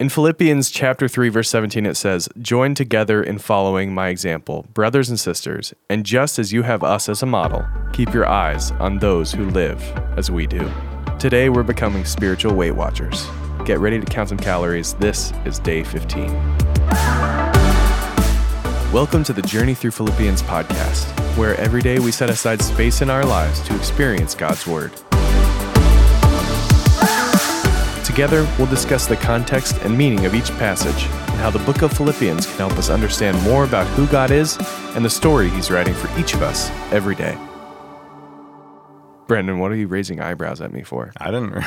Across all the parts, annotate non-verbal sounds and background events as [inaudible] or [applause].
In Philippians chapter 3 verse 17 it says, "Join together in following my example, brothers and sisters, and just as you have us as a model, keep your eyes on those who live as we do." Today we're becoming spiritual Weight Watchers. Get ready to count some calories. This is day 15. Welcome to the Journey Through Philippians podcast, where every day we set aside space in our lives to experience God's Word. Together, we'll discuss the context and meaning of each passage and how the book of Philippians can help us understand more about who God is and the story He's writing for each of us every day. Brendan, what are you raising eyebrows at me for? I didn't.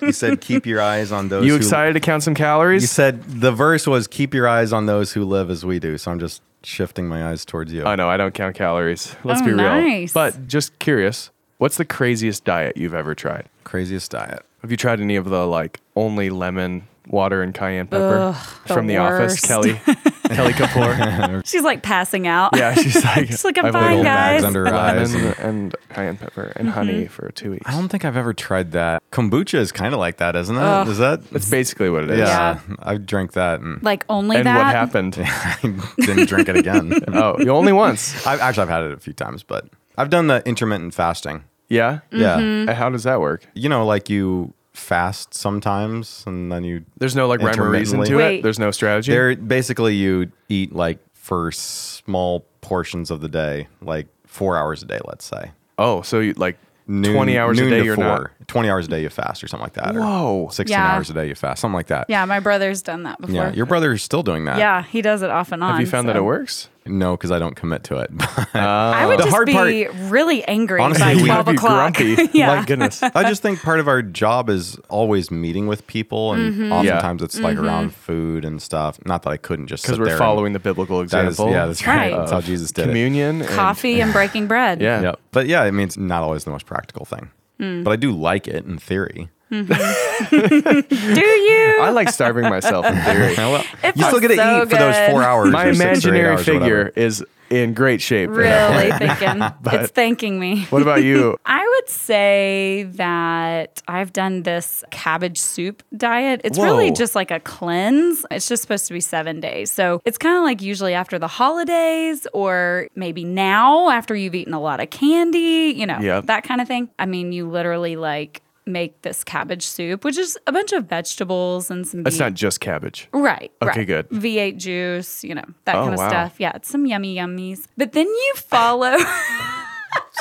[laughs] you said keep your eyes on those. You who- excited to count some You calories? said the verse was keep your eyes on those who live as we do. So I'm just shifting my eyes towards you. I know I don't count calories. Let's Oh, be real. nice. But just curious, what's the craziest diet you've ever tried? Craziest diet. Have you tried any of the like only lemon, water, and cayenne pepper Ugh, from the office? Kelly, [laughs] Kelly Kapoor. [laughs] She's like passing out. Yeah, she's [laughs] like, She's like, I'm I've fine, little guys. bags under her eyes. lemon and cayenne pepper and mm-hmm. honey for two weeks. I don't think I've ever tried that. Kombucha is kind of like that, isn't it? Is that? That's basically what it is. yeah, Yeah. I drank that and Like only And that. what happened? I didn't drink it again. oh, you only once. I've actually I've had it a few times, but I've done the intermittent fasting. Yeah. Yeah, mm-hmm. And How does that work? you know, like you fast sometimes and then you There's no like rhyme or reason to Intermittently. it. There's no strategy. There, basically, you eat like for small portions of the day, like four hours a day, let's say. oh, so you like Noon- 20 hours a noon day to you're four. not. 20 hours a day you fast or something like that. Whoa. Or 16 Yeah. hours a day you fast, something like that. yeah, my brother's done that before. Yeah, your brother's still doing that. Yeah, he does it off and on. Have you found that so. it works? No, because I don't commit to it. [laughs] I would The just hard be part- really angry Honestly, by we- twelve You'd be o'clock. grumpy. [laughs] yeah. My goodness. [laughs] I just think part of our job is always meeting with people, and Mm-hmm. oftentimes it's like around food and stuff. Not that I couldn't just Because sit we're there and- following the biblical That is, example. yeah, that's right. Right. That's how Jesus did it. Communion. and- Coffee and breaking bread. Yeah. Yep. But yeah, I mean, it's not always the most practical thing. Hmm. But I do like it in theory. Mm-hmm. [laughs] Do you? I like starving myself in theory. [laughs] Well, you still get to so eat for those four hours. My or six or eight imaginary hours or figure is in great shape. really [laughs] thinking. it's thanking me. What about you? I would say that I've done this cabbage soup diet. It's really just like a cleanse. It's just supposed to be seven days. So it's kind of like usually after the holidays or maybe now after you've eaten a lot of candy, you know, Yep. that kind of thing. I mean, you literally like make this cabbage soup, which is a bunch of vegetables and some It's beef- not just cabbage. Right. Okay, right. good. V8 juice, you know, that Oh, kind of wow. stuff. Yeah, it's some yummy yummies. But then you follow. [laughs]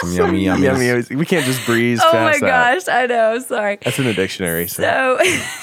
Some yummy, yummy. Yummy. We can't just breeze oh past my that. gosh, I know. Sorry. That's in the dictionary. So, So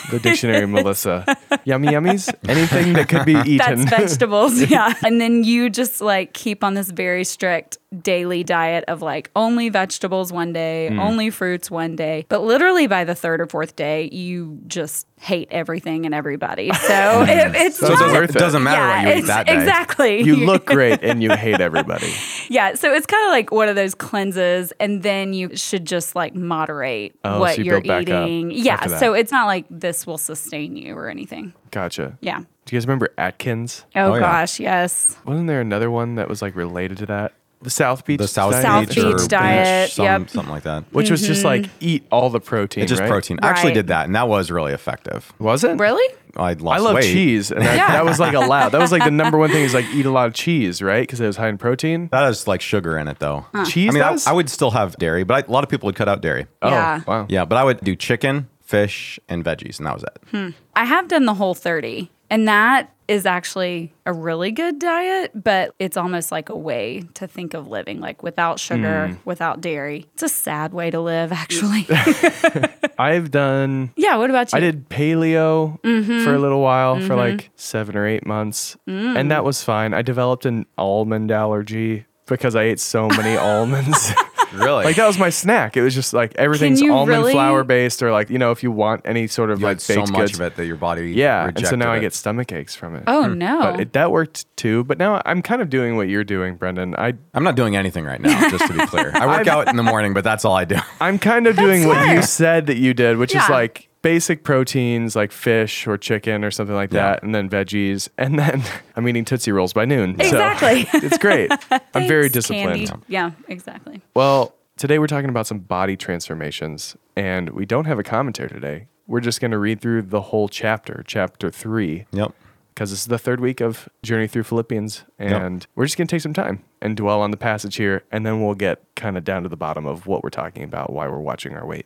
[laughs] the dictionary, Melissa. [laughs] Yummy yummies? Anything that could be eaten. that's [laughs] vegetables. Yeah. And then you just like keep on this very strict daily diet of like only vegetables one day, Hmm. only fruits one day. But literally by the third or fourth day, you just hate everything and everybody. [laughs] So it, it's So So it not- doesn't, it it. doesn't matter yeah, what you eat it's- that day. Exactly. you [laughs] look great and you hate everybody. [laughs] Yeah, so it's kind of like one of those cleanses, and then you should just like moderate Oh, what so you you're build back up eating. Yeah, so it's not like this will sustain you or anything. Gotcha. Yeah. Do you guys remember Atkins? Oh, Oh, yeah. gosh, yes. Wasn't there another one that was like related to that? The South Beach The South, diet? South Beach, or Beach diet, some- yep. something like that. Which was just like eat all the protein. It's just right? protein. I actually Right. did that, and that was really effective. Was it? Really? I lost I love weight. cheese, and that, Yeah. that was like allowed. That was like the [laughs] number one thing is like eat a lot of cheese, right? Because it was high in protein. That has like sugar in it, though. Cheese I mean, I. I would still have dairy, but I, a lot of people would cut out dairy. oh, Yeah. wow. Yeah, but I would do chicken, fish, and veggies, and that was it. Hmm. I have done the whole 30, and that is actually a really good diet, but it's almost like a way to think of living, like without sugar, Hmm. without dairy. It's a sad way to live, [laughs] actually. [laughs] I've done. yeah, what about you? I did paleo Mm-hmm. for a little while, for like seven or eight months, Mm. and that was fine. I developed an almond allergy because I ate so many [laughs] almonds. Really? like that was my snack. It was just like everything's you almond really- flour based, or like you know, if you want any sort of you like had so much goods. of it that your body Yeah, and so rejected now I it. get stomach aches from it. Oh, hmm. no. But it, that worked too. But now I'm kind of doing what you're doing, Brendan. I I'm not doing anything right now, just to be clear. I work [laughs] out in the morning, but that's all I do. I'm kind of doing what you said that you did, which is Yeah. like basic proteins like fish or chicken or something like Yeah. that, and then veggies, and then [laughs] I'm eating Tootsie Rolls by noon. So Exactly. [laughs] it's great. [laughs] I'm very disciplined. Candy. Yeah, exactly. Well, today we're talking about some body transformations, and we don't have a commentary today. we're just going to read through the whole chapter, chapter three, Yep. because this is the third week of Journey Through Philippians. And we're just going to take some time and dwell on the passage here. And then we'll get kind of down to the bottom of what we're talking about, why we're watching our weight.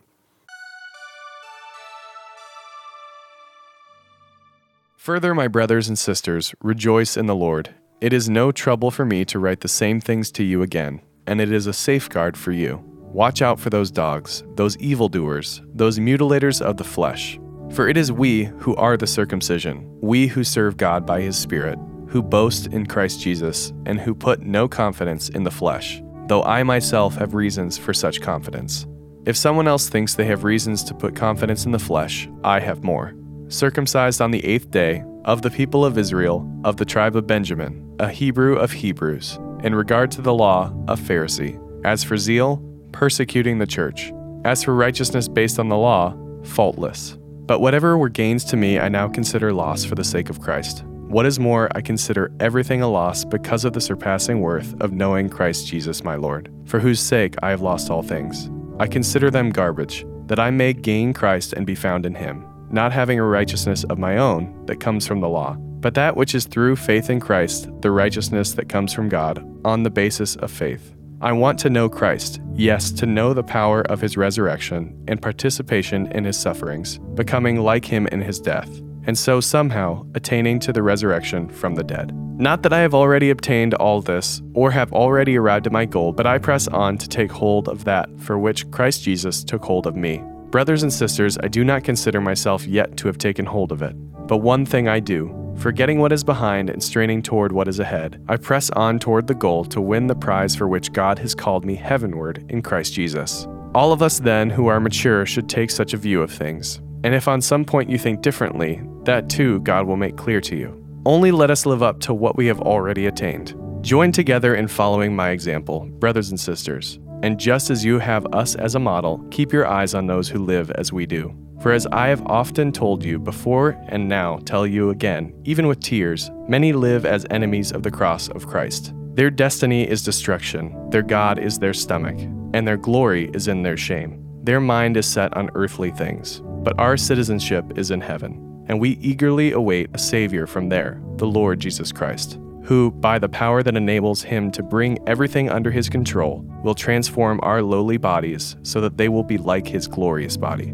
Further, my brothers and sisters, rejoice in the Lord. It is no trouble for me to write the same things to you again, and it is a safeguard for you. Watch out for those dogs, those evildoers, those mutilators of the flesh. For it is we who are the circumcision, we who serve God by his Spirit, who boast in Christ Jesus, and who put no confidence in the flesh, though I myself have reasons for such confidence. If someone else thinks they have reasons to put confidence in the flesh, I have more circumcised on the eighth day, of the people of Israel, of the tribe of Benjamin, a Hebrew of Hebrews, in regard to the law, a Pharisee. As for zeal, persecuting the church. As for righteousness based on the law, faultless. But whatever were gains to me, I now consider loss for the sake of Christ. What is more, I consider everything a loss because of the surpassing worth of knowing Christ Jesus my Lord, for whose sake I have lost all things. I consider them garbage, that I may gain Christ and be found in him not having a righteousness of my own that comes from the law, but that which is through faith in Christ, the righteousness that comes from God, on the basis of faith. I want to know Christ, yes, to know the power of his resurrection and participation in his sufferings, becoming like him in his death, and so somehow attaining to the resurrection from the dead. Not that I have already obtained all this, or have already arrived at my goal, but I press on to take hold of that for which Christ Jesus took hold of me. Brothers and sisters, I do not consider myself yet to have taken hold of it. But one thing I do, forgetting what is behind and straining toward what is ahead, I press on toward the goal to win the prize for which God has called me heavenward in Christ Jesus. All of us, then, who are mature, should take such a view of things. And if on some point you think differently, that too God will make clear to you. Only let us live up to what we have already attained. Join together in following my example, brothers and sisters. And just as you have us as a model, keep your eyes on those who live as we do. For as I have often told you before and now tell you again, even with tears, many live as enemies of the cross of Christ. Their destiny is destruction, their God is their stomach, and their glory is in their shame. Their mind is set on earthly things, but our citizenship is in heaven, and we eagerly await a Savior from there, the Lord Jesus Christ who, by the power that enables him to bring everything under his control, will transform our lowly bodies so that they will be like his glorious body.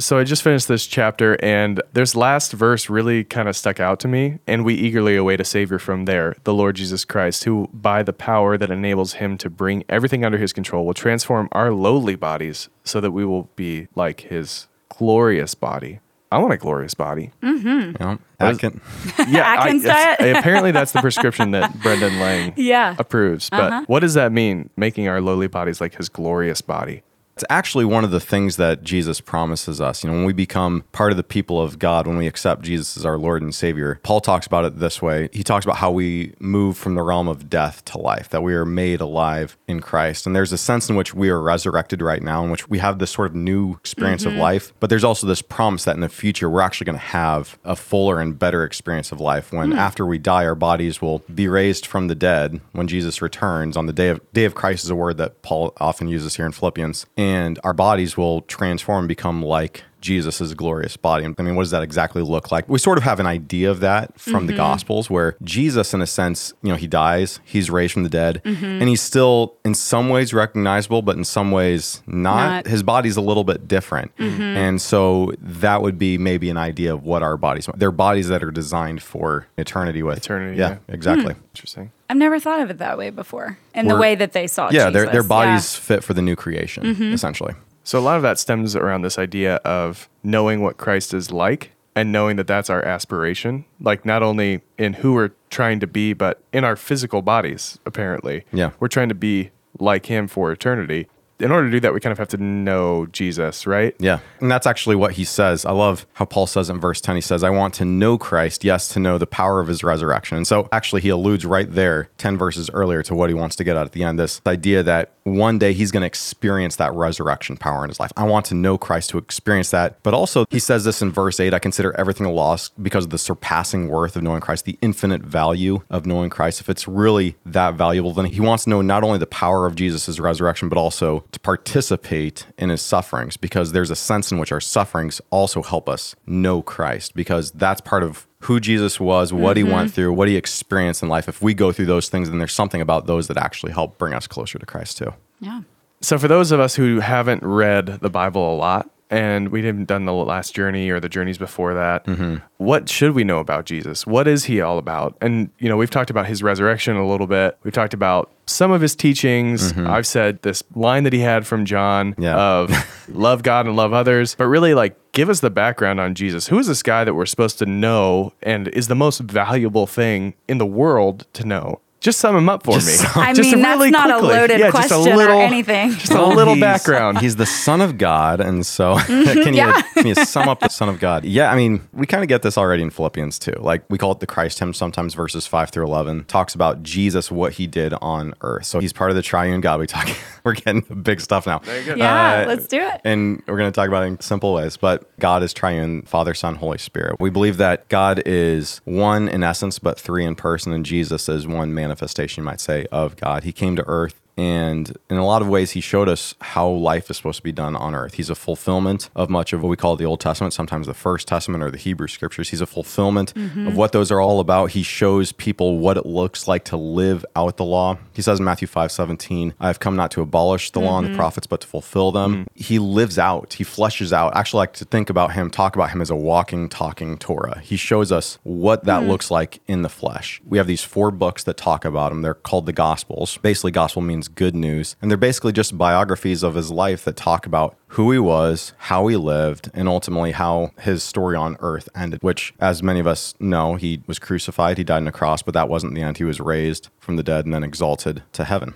So I just finished this chapter, and this last verse really kind of stuck out to me. And we eagerly await a Savior from there, the Lord Jesus Christ, who, by the power that enables him to bring everything under his control, will transform our lowly bodies so that we will be like his glorious body. I want a glorious body. You know, Atkin- Yeah, Atkins that's- diet? apparently that's the prescription that Brendan Lang [laughs] Yeah. approves. But uh-huh. what does that mean? Making our lowly bodies like his glorious body. It's actually one of the things that Jesus promises us. You know, when we become part of the people of God, when we accept Jesus as our Lord and Savior, Paul talks about it this way. He talks about how we move from the realm of death to life, that we are made alive in Christ. And there's a sense in which we are resurrected right now, in which we have this sort of new experience of mm-hmm. life. But there's also this promise that in the future, we're actually going to have a fuller and better experience of life when mm. after we die, our bodies will be raised from the dead when Jesus returns on the day of day of Christ is a word that Paul often uses here in Philippians. And our bodies will transform and become like Jesus' glorious body. I mean, what does that exactly look like? We sort of have an idea of that from the mm-hmm. Gospels, where Jesus, in a sense, you know, he dies, he's raised from the dead, mm-hmm. and he's still in some ways recognizable, but in some ways not. Not. His body's a little bit different. Mm-hmm. And so that would be maybe an idea of what our bodies They're bodies that are designed for eternity with. Eternity, Yeah, yeah. exactly. Hmm. Interesting. I've never thought of it that way before. In the We're- way that they saw it. Yeah, Jesus. their, their Yeah. Mm-hmm. bodies fit for the new creation, essentially. So a lot of that stems around this idea of knowing what Christ is like and knowing that that's our aspiration, like not only in who we're trying to be, but in our physical bodies, apparently. Yeah. We're trying to be like him for eternity. In order to do that, we kind of have to know Jesus, right? Yeah. And that's actually what he says. I love how Paul says in verse 10, he says, I want to know Christ, yes, to know the power of his resurrection. And so actually, he alludes right there, 10 verses earlier, to what he wants to get out at the end this idea that one day he's going to experience that resurrection power in his life. I want to know Christ to experience that. But also, he says this in verse 8 I consider everything a loss because of the surpassing worth of knowing Christ, the infinite value of knowing Christ. If it's really that valuable, then he wants to know not only the power of Jesus' resurrection, but also to participate in his sufferings because there's a sense in which our sufferings also help us know Christ because that's part of who Jesus was, what he went mm-hmm. through, what he experienced in life. If we go through those things, then there's something about those that actually help bring us closer to Christ too. Yeah. So, for those of us who haven't read the Bible a lot, and we haven't done the last journey or the journeys before that, mm-hmm. what should we know about Jesus? What is he all about? And, you know, we've talked about his resurrection a little bit. We've talked about some of his teachings. Mm-hmm. I've said this line that he had from John Yeah. of [laughs] love God and love others, but really, like, give us the background on Jesus. Who is this guy that we're supposed to know and is the most valuable thing in the world to know? Just sum him up for me. I Just mean, that's really not quickly. a loaded Yeah, just a question little- or anything. Just a little He's- background. He's the son of God, and so [laughs] can, you, [laughs] can you sum up the son of God? Yeah, I mean, we kind of get this already in Philippians too. Like we call it the Christ hymn sometimes, verses five through eleven talks about Jesus, what he did on earth. So he's part of the triune God. We talk, [laughs] we're getting big stuff now. There you go. Yeah, Uh, let's do it. And we're going to talk about it in simple ways, but God is triune, Father, Son, Holy Spirit. We believe that God is one in essence, but three in person, and Jesus is one manifestation, you might say, of God. He came to earth. And in a lot of ways, he showed us how life is supposed to be done on earth. He's a fulfillment of much of what we call the Old Testament, sometimes the First Testament or the Hebrew scriptures. He's a fulfillment mm-hmm. of what those are all about. He shows people what it looks like to live out the law. He says in Matthew 5 17, I have come not to abolish the law and the mm-hmm. prophets, but to fulfill them. Mm-hmm. He lives out, he fleshes out. I actually like to think about him, talk about him as a walking, talking Torah. He shows us what that looks like in the flesh. We have these four books that talk about him. They're called the Gospels. Basically, gospel means good news. And they're basically just biographies of his life that talk about who he was, how he lived, and ultimately how his story on earth ended, which, as many of us know, he was crucified, he died on a cross, but that wasn't the end. He was raised from the dead and then exalted to heaven.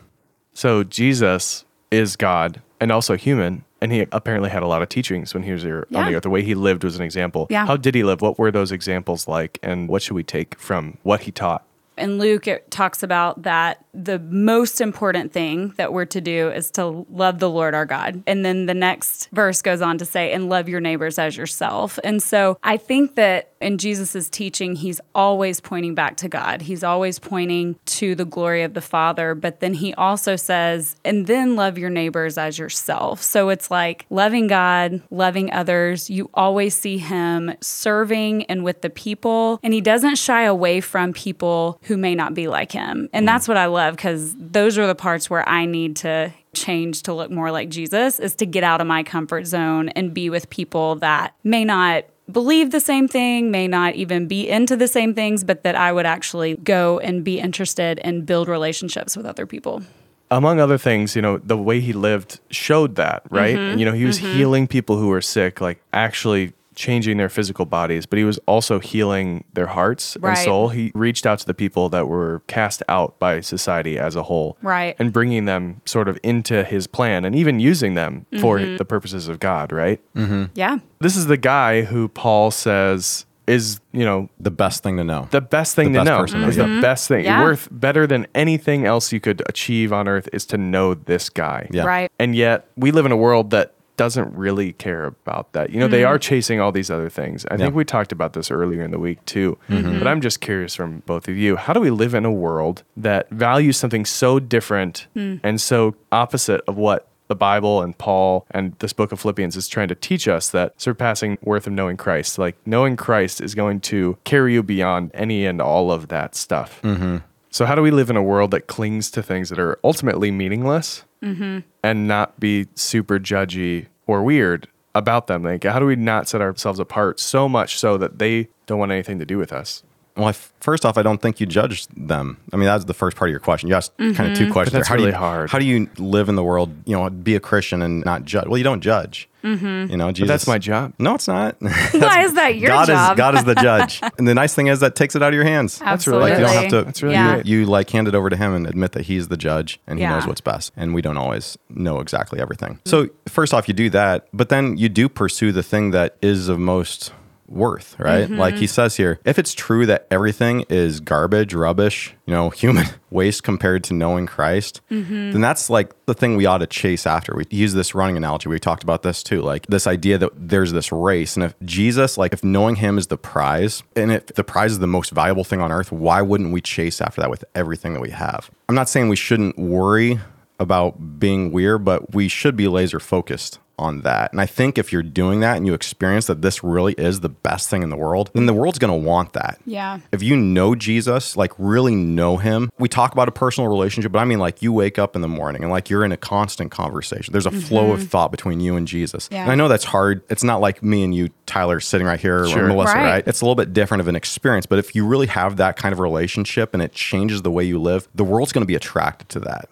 So Jesus is God and also human, and he apparently had a lot of teachings when he was here on the earth. The way he lived was an example. Yeah. How did he live? What were those examples like, and what should we take from what he taught? And Luke, it talks about that the most important thing that we're to do is to love the Lord our God. And then the next verse goes on to say, and love your neighbors as yourself. And so I think that in Jesus' teaching, he's always pointing back to God. He's always pointing to the glory of the Father. But then he also says, and then love your neighbors as yourself. So it's like loving God, loving others. You always see him serving and with the people. And he doesn't shy away from people who may not be like him. And hmm. that's what I love because those are the parts where I need to change to look more like Jesus is to get out of my comfort zone and be with people that may not believe the same thing, may not even be into the same things, but that I would actually go and be interested and build relationships with other people. Among other things, you know, the way he lived showed that, right? Mm-hmm. And, you know, he was healing people who were sick, like actually changing their physical bodies, but he was also healing their hearts and soul. He reached out to the people that were cast out by society as a whole. Right. And bringing them sort of into his plan and even using them for Mm-hmm. the purposes of God, right? Mm-hmm. Yeah. This is the guy who Paul says is, you know, The best thing to know. the best thing The to best know. person to Is the best thing. Yeah. Worth better than anything else you could achieve on earth is to know this guy. Yeah. Right. And yet we live in a world that doesn't really care about that. You know, Mm-hmm. they are chasing all these other things. I think we talked about this earlier in the week too. Mm-hmm. But I'm just curious from both of you, how do we live in a world that values something so different Hmm. and so opposite of what the Bible and Paul and this book of Philippians is trying to teach us that surpassing worth of knowing Christ, like knowing Christ is going to carry you beyond any and all of that stuff. Mm-hmm. So, how do we live in a world that clings to things that are ultimately meaningless Mm-hmm. and not be super judgy or weird about them? Like, how do we not set ourselves apart so much so that they don't want anything to do with us? Well, I, first off, I don't think you judge them. I mean, that's the first part of your question. You asked kind of two questions. But that's there. how do you, hard. How do you live in the world? You know, be a Christian and not judge. Well, you don't judge. Mm-hmm. You know, Jesus. That's my job. No, it's not. [laughs] [laughs] Why is that your God job? is God is the judge, [laughs] and the nice thing is that takes it out of your hands. That's really Like you don't have to. That's really yeah. great. You like hand it over to him and admit that he's the judge and he Yeah. knows what's best. And we don't always know exactly everything. So first off, you do that, but then you do pursue the thing that is of most worth, right? Mm-hmm. Like he says here, if it's true that everything is garbage, rubbish, you know, [laughs] human waste compared to knowing Christ, Mm-hmm. then that's like the thing we ought to chase after. We use this running analogy. We talked about this too, like this idea that there's this race. And if Jesus, like if knowing him is the prize, and if the prize is the most valuable thing on earth, why wouldn't we chase after that with everything that we have? I'm not saying we shouldn't worry about being weird, but we should be laser focused on that. And I think if you're doing that and you experience that this really is the best thing in the world, then the world's going to want that. Yeah. If you know Jesus, like really know him, we talk about a personal relationship, but I mean like you wake up in the morning and like you're in a constant conversation. There's a flow of thought between you and Jesus. Mm-hmm. Yeah. And I know that's hard. It's not like me and you, Tyler, sitting right here Sure. or Melissa, Right. right? It's a little bit different of an experience. But if you really have that kind of relationship and it changes the way you live, the world's going to be attracted to that.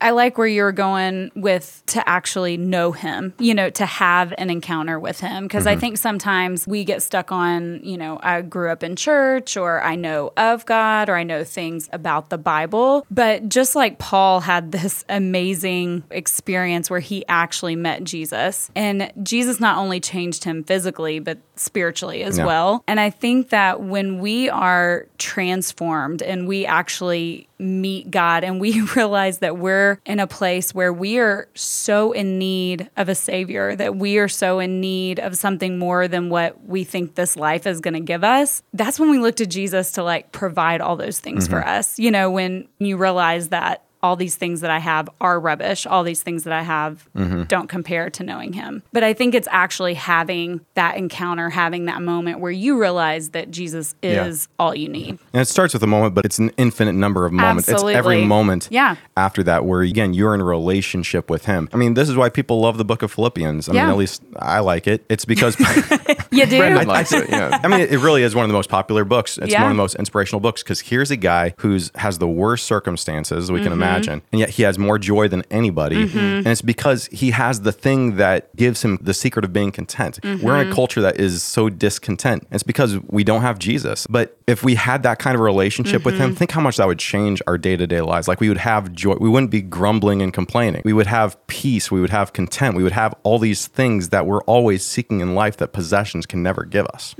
I like where you're going with to actually know him, you know, to have an encounter with him. Because Mm-hmm. I think sometimes we get stuck on, you know, I grew up in church or I know of God or I know things about the Bible. But just like Paul had this [laughs] amazing experience where he actually met Jesus, and Jesus not only changed him physically, but spiritually as Yeah. well. And I think that when we are transformed and we actually meet God and we [laughs] realize that we're in a place where we are so in need of a savior, that we are so in need of something more than what we think this life is going to give us, that's when we look to Jesus to like provide all those things for mm-hmm. us. You know, when you realize that all these things that I have are rubbish. All these things that I have don't compare to knowing him. But I think it's actually having that encounter, having that moment where you realize that Jesus Yeah. is all you need. And it starts with a moment, but it's an infinite number of moments. It's every moment Yeah. after that where, again, you're in a relationship with Him. I mean, this is why people love the book of Philippians. I Yeah. mean, at least I like it. It's because, [laughs] [laughs] You do? Brendan likes it. Yeah. I mean, it really is one of the most popular books. It's Yeah. one of the most inspirational books because here's a guy who's has the worst circumstances we can Mm-hmm. Imagine, and yet he has more joy than anybody. And it's because he has the thing that gives him the secret of being content. We're Mm-hmm. in a culture that is so discontent. It's because we don't have Jesus. But if we had that kind of relationship with Mm-hmm. him, think how much that would change our day to day lives. Like we would have joy. We wouldn't be grumbling and complaining. We would have peace. We would have content. We would have all these things that we're always seeking in life that possessions can never give us.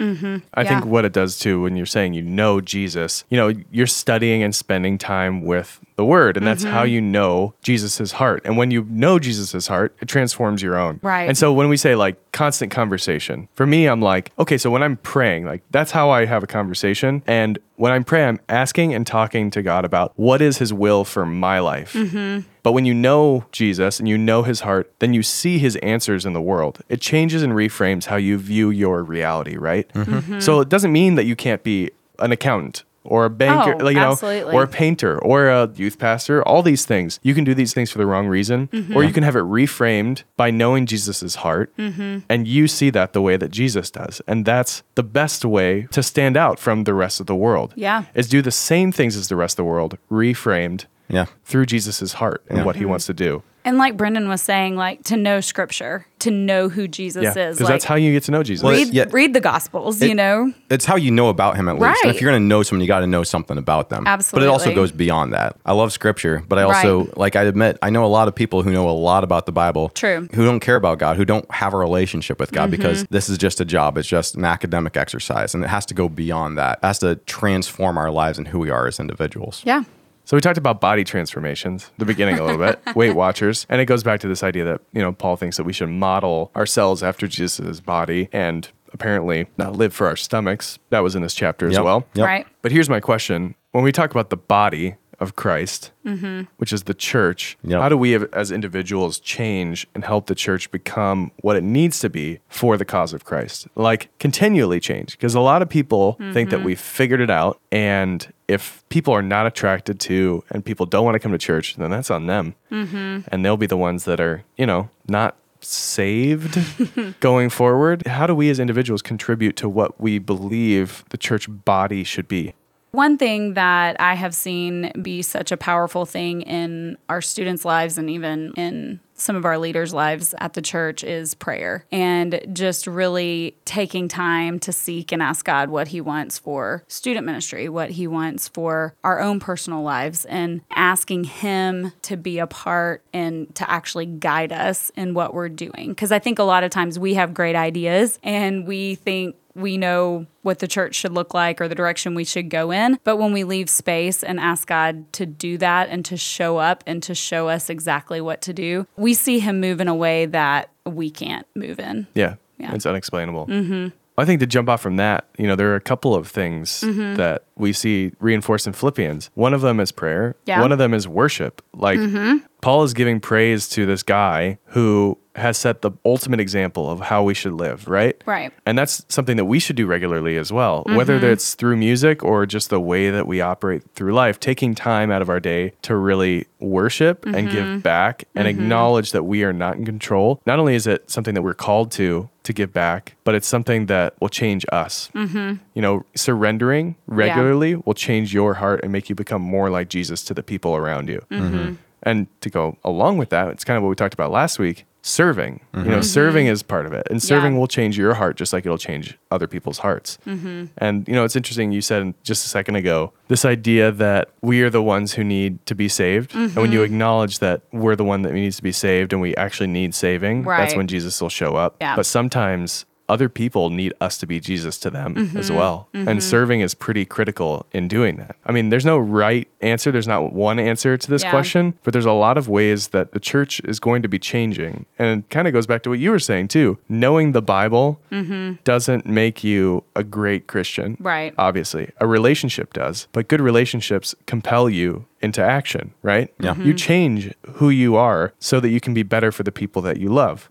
I think what it does too, when you're saying you know Jesus, you know, you're studying and spending time with the Word, and that's how Mm-hmm. you know Jesus's heart. And when you know Jesus's heart, it transforms your own. Right. And so when we say like constant conversation, for me, I'm like, okay, so when I'm praying, like that's how I have a conversation. And when I'm praying, I'm asking and talking to God about what is His will for my life. Mm-hmm. But when you know Jesus and you know his heart, then you see his answers in the world. It changes and reframes how you view your reality, right? Mm-hmm. So it doesn't mean that you can't be an accountant or a banker, Oh, like, you know, absolutely. or a painter or a youth pastor, all these things. You can do these things for the wrong reason, Mm-hmm. or you can have it reframed by knowing Jesus's heart Mm-hmm. and you see that the way that Jesus does. And that's the best way to stand out from the rest of the world. Yeah. Is do the same things as the rest of the world, reframed Yeah. through Jesus's heart and Yeah. what he wants to do. And like Brendan was saying, like to know scripture, to know who Jesus Yeah, is. because Like that's how you get to know Jesus. Well, read, yeah. read the gospels, you know? It's how you know about him at least. And if you're going to know someone, you got to know something about them. Absolutely. But it also goes beyond that. I love scripture, but I also, Right. like I admit, I know a lot of people who know a lot about the Bible. True. Mm-hmm. Who don't care about God, who don't have a relationship with God because this is just a job. It's just an academic exercise. And it has to go beyond that. It has to transform our lives and who we are as individuals. Yeah. So we talked about body transformations, the beginning a little bit, [laughs] Weight Watchers, and it goes back to this idea that you know Paul thinks that we should model ourselves after Jesus' body and apparently not live for our stomachs. That was in this chapter as well. Yep. Right. But here's my question: When we talk about the body of Christ, mm-hmm. which is the church, Yep. how do we as individuals change and help the church become what it needs to be for the cause of Christ? Like continually change, because a lot of people think that mm-hmm. we've figured it out, and if people are not attracted to and people don't want to come to church, then that's on them, mm-hmm. and they'll be the ones that are, you know, not saved [laughs] going forward? How do we as individuals contribute to what we believe the church body should be? One thing that I have seen be such a powerful thing in our students' lives and even in some of our leaders' lives at the church is prayer and just really taking time to seek and ask God what He wants for student ministry, what He wants for our own personal lives, and asking Him to be a part and to actually guide us in what we're doing. Because I think a lot of times we have great ideas and we think we know what the church should look like or the direction we should go in. But when we leave space and ask God to do that and to show up and to show us exactly what to do, we see Him move in a way that we can't move in. Yeah, Yeah. it's unexplainable. Mm-hmm. I think to jump off from that, you know, there are a couple of things Mm-hmm. that we see reinforced in Philippians. One of them is prayer. Yeah. One of them is worship. Like mm-hmm. Paul is giving praise to this guy who has set the ultimate example of how we should live, right? Right. And that's something that we should do regularly as well, mm-hmm. whether it's through music or just the way that we operate through life, taking time out of our day to really worship and mm-hmm. give back and acknowledge that we are not in control. Not only is it something that we're called to to give back, but it's something that will change us. You know, surrendering regularly will change your heart and make you become more like Jesus to the people around you. Mm-hmm. Mm-hmm. And to go along with that, it's kind of what we talked about last week serving. You know, mm-hmm. serving is part of it. And serving Yeah. will change your heart just like it'll change other people's hearts. And, you know, it's interesting. You said just a second ago this idea that we are the ones who need to be saved. And when you acknowledge that we're the one that needs to be saved and we actually need saving, that's when Jesus will show up. Yeah. But sometimes other people need us to be Jesus to them Mm-hmm. as well. And serving is pretty critical in doing that. I mean, there's no right answer, there's not one answer to this Yeah. question, but there's a lot of ways that the church is going to be changing. And it kind of goes back to what you were saying too. Knowing the Bible doesn't make you a great Christian. Mm-hmm. Right. Obviously, a relationship does, but good relationships compel you into action, right? Yeah. Mm-hmm. You change who you are so that you can be better for the people that you love.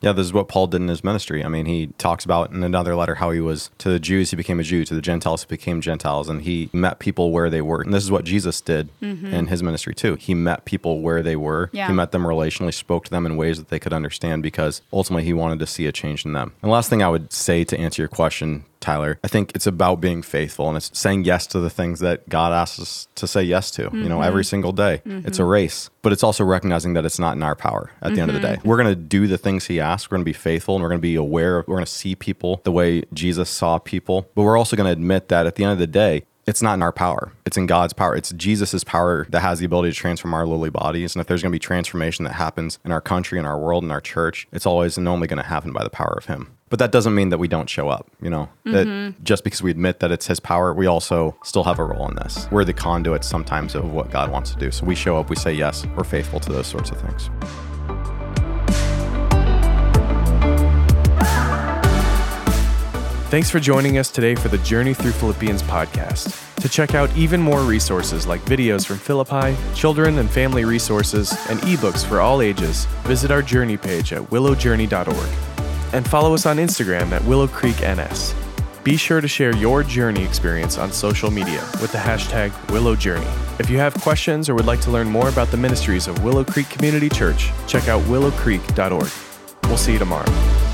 Yeah, this is what Paul did in his ministry. I mean, he talks about in another letter how he was to the Jews, he became a Jew, to the Gentiles, he became Gentiles, and he met people where they were. And this is what Jesus did mm-hmm. in his ministry too. He met people where they were. Yeah. He met them relationally, spoke to them in ways that they could understand because ultimately he wanted to see a change in them. And last thing I would say to answer your question, Tyler, I think it's about being faithful and it's saying yes to the things that God asks us to say yes to, you know, every mm-hmm. single day. Mm-hmm. It's a race, but it's also recognizing that it's not in our power at the end of the mm-hmm. day. We're going to do the things He asks. We're going to be faithful and we're going to be aware. We're going to see people the way Jesus saw people, but we're also going to admit that at the end of the day, it's not in our power. It's in God's power. It's Jesus' power that has the ability to transform our lowly bodies. And if there's going to be transformation that happens in our country, in our world, in our church, it's always and only going to happen by the power of Him. But that doesn't mean that we don't show up, you know, that mm-hmm. just because we admit that it's His power, we also still have a role in this. We're the conduit sometimes of what God wants to do. So we show up, we say yes, we're faithful to those sorts of things. Thanks for joining us today for the Journey Through Philippians podcast. To check out even more resources like videos from Philippi, children and family resources, and ebooks for all ages, visit our journey page at willowjourney.org. And follow us on Instagram at Willow Creek NS. Be sure to share your journey experience on social media with the hashtag Willow Journey. If you have questions or would like to learn more about the ministries of Willow Creek Community Church, check out willowcreek.org. We'll see you tomorrow.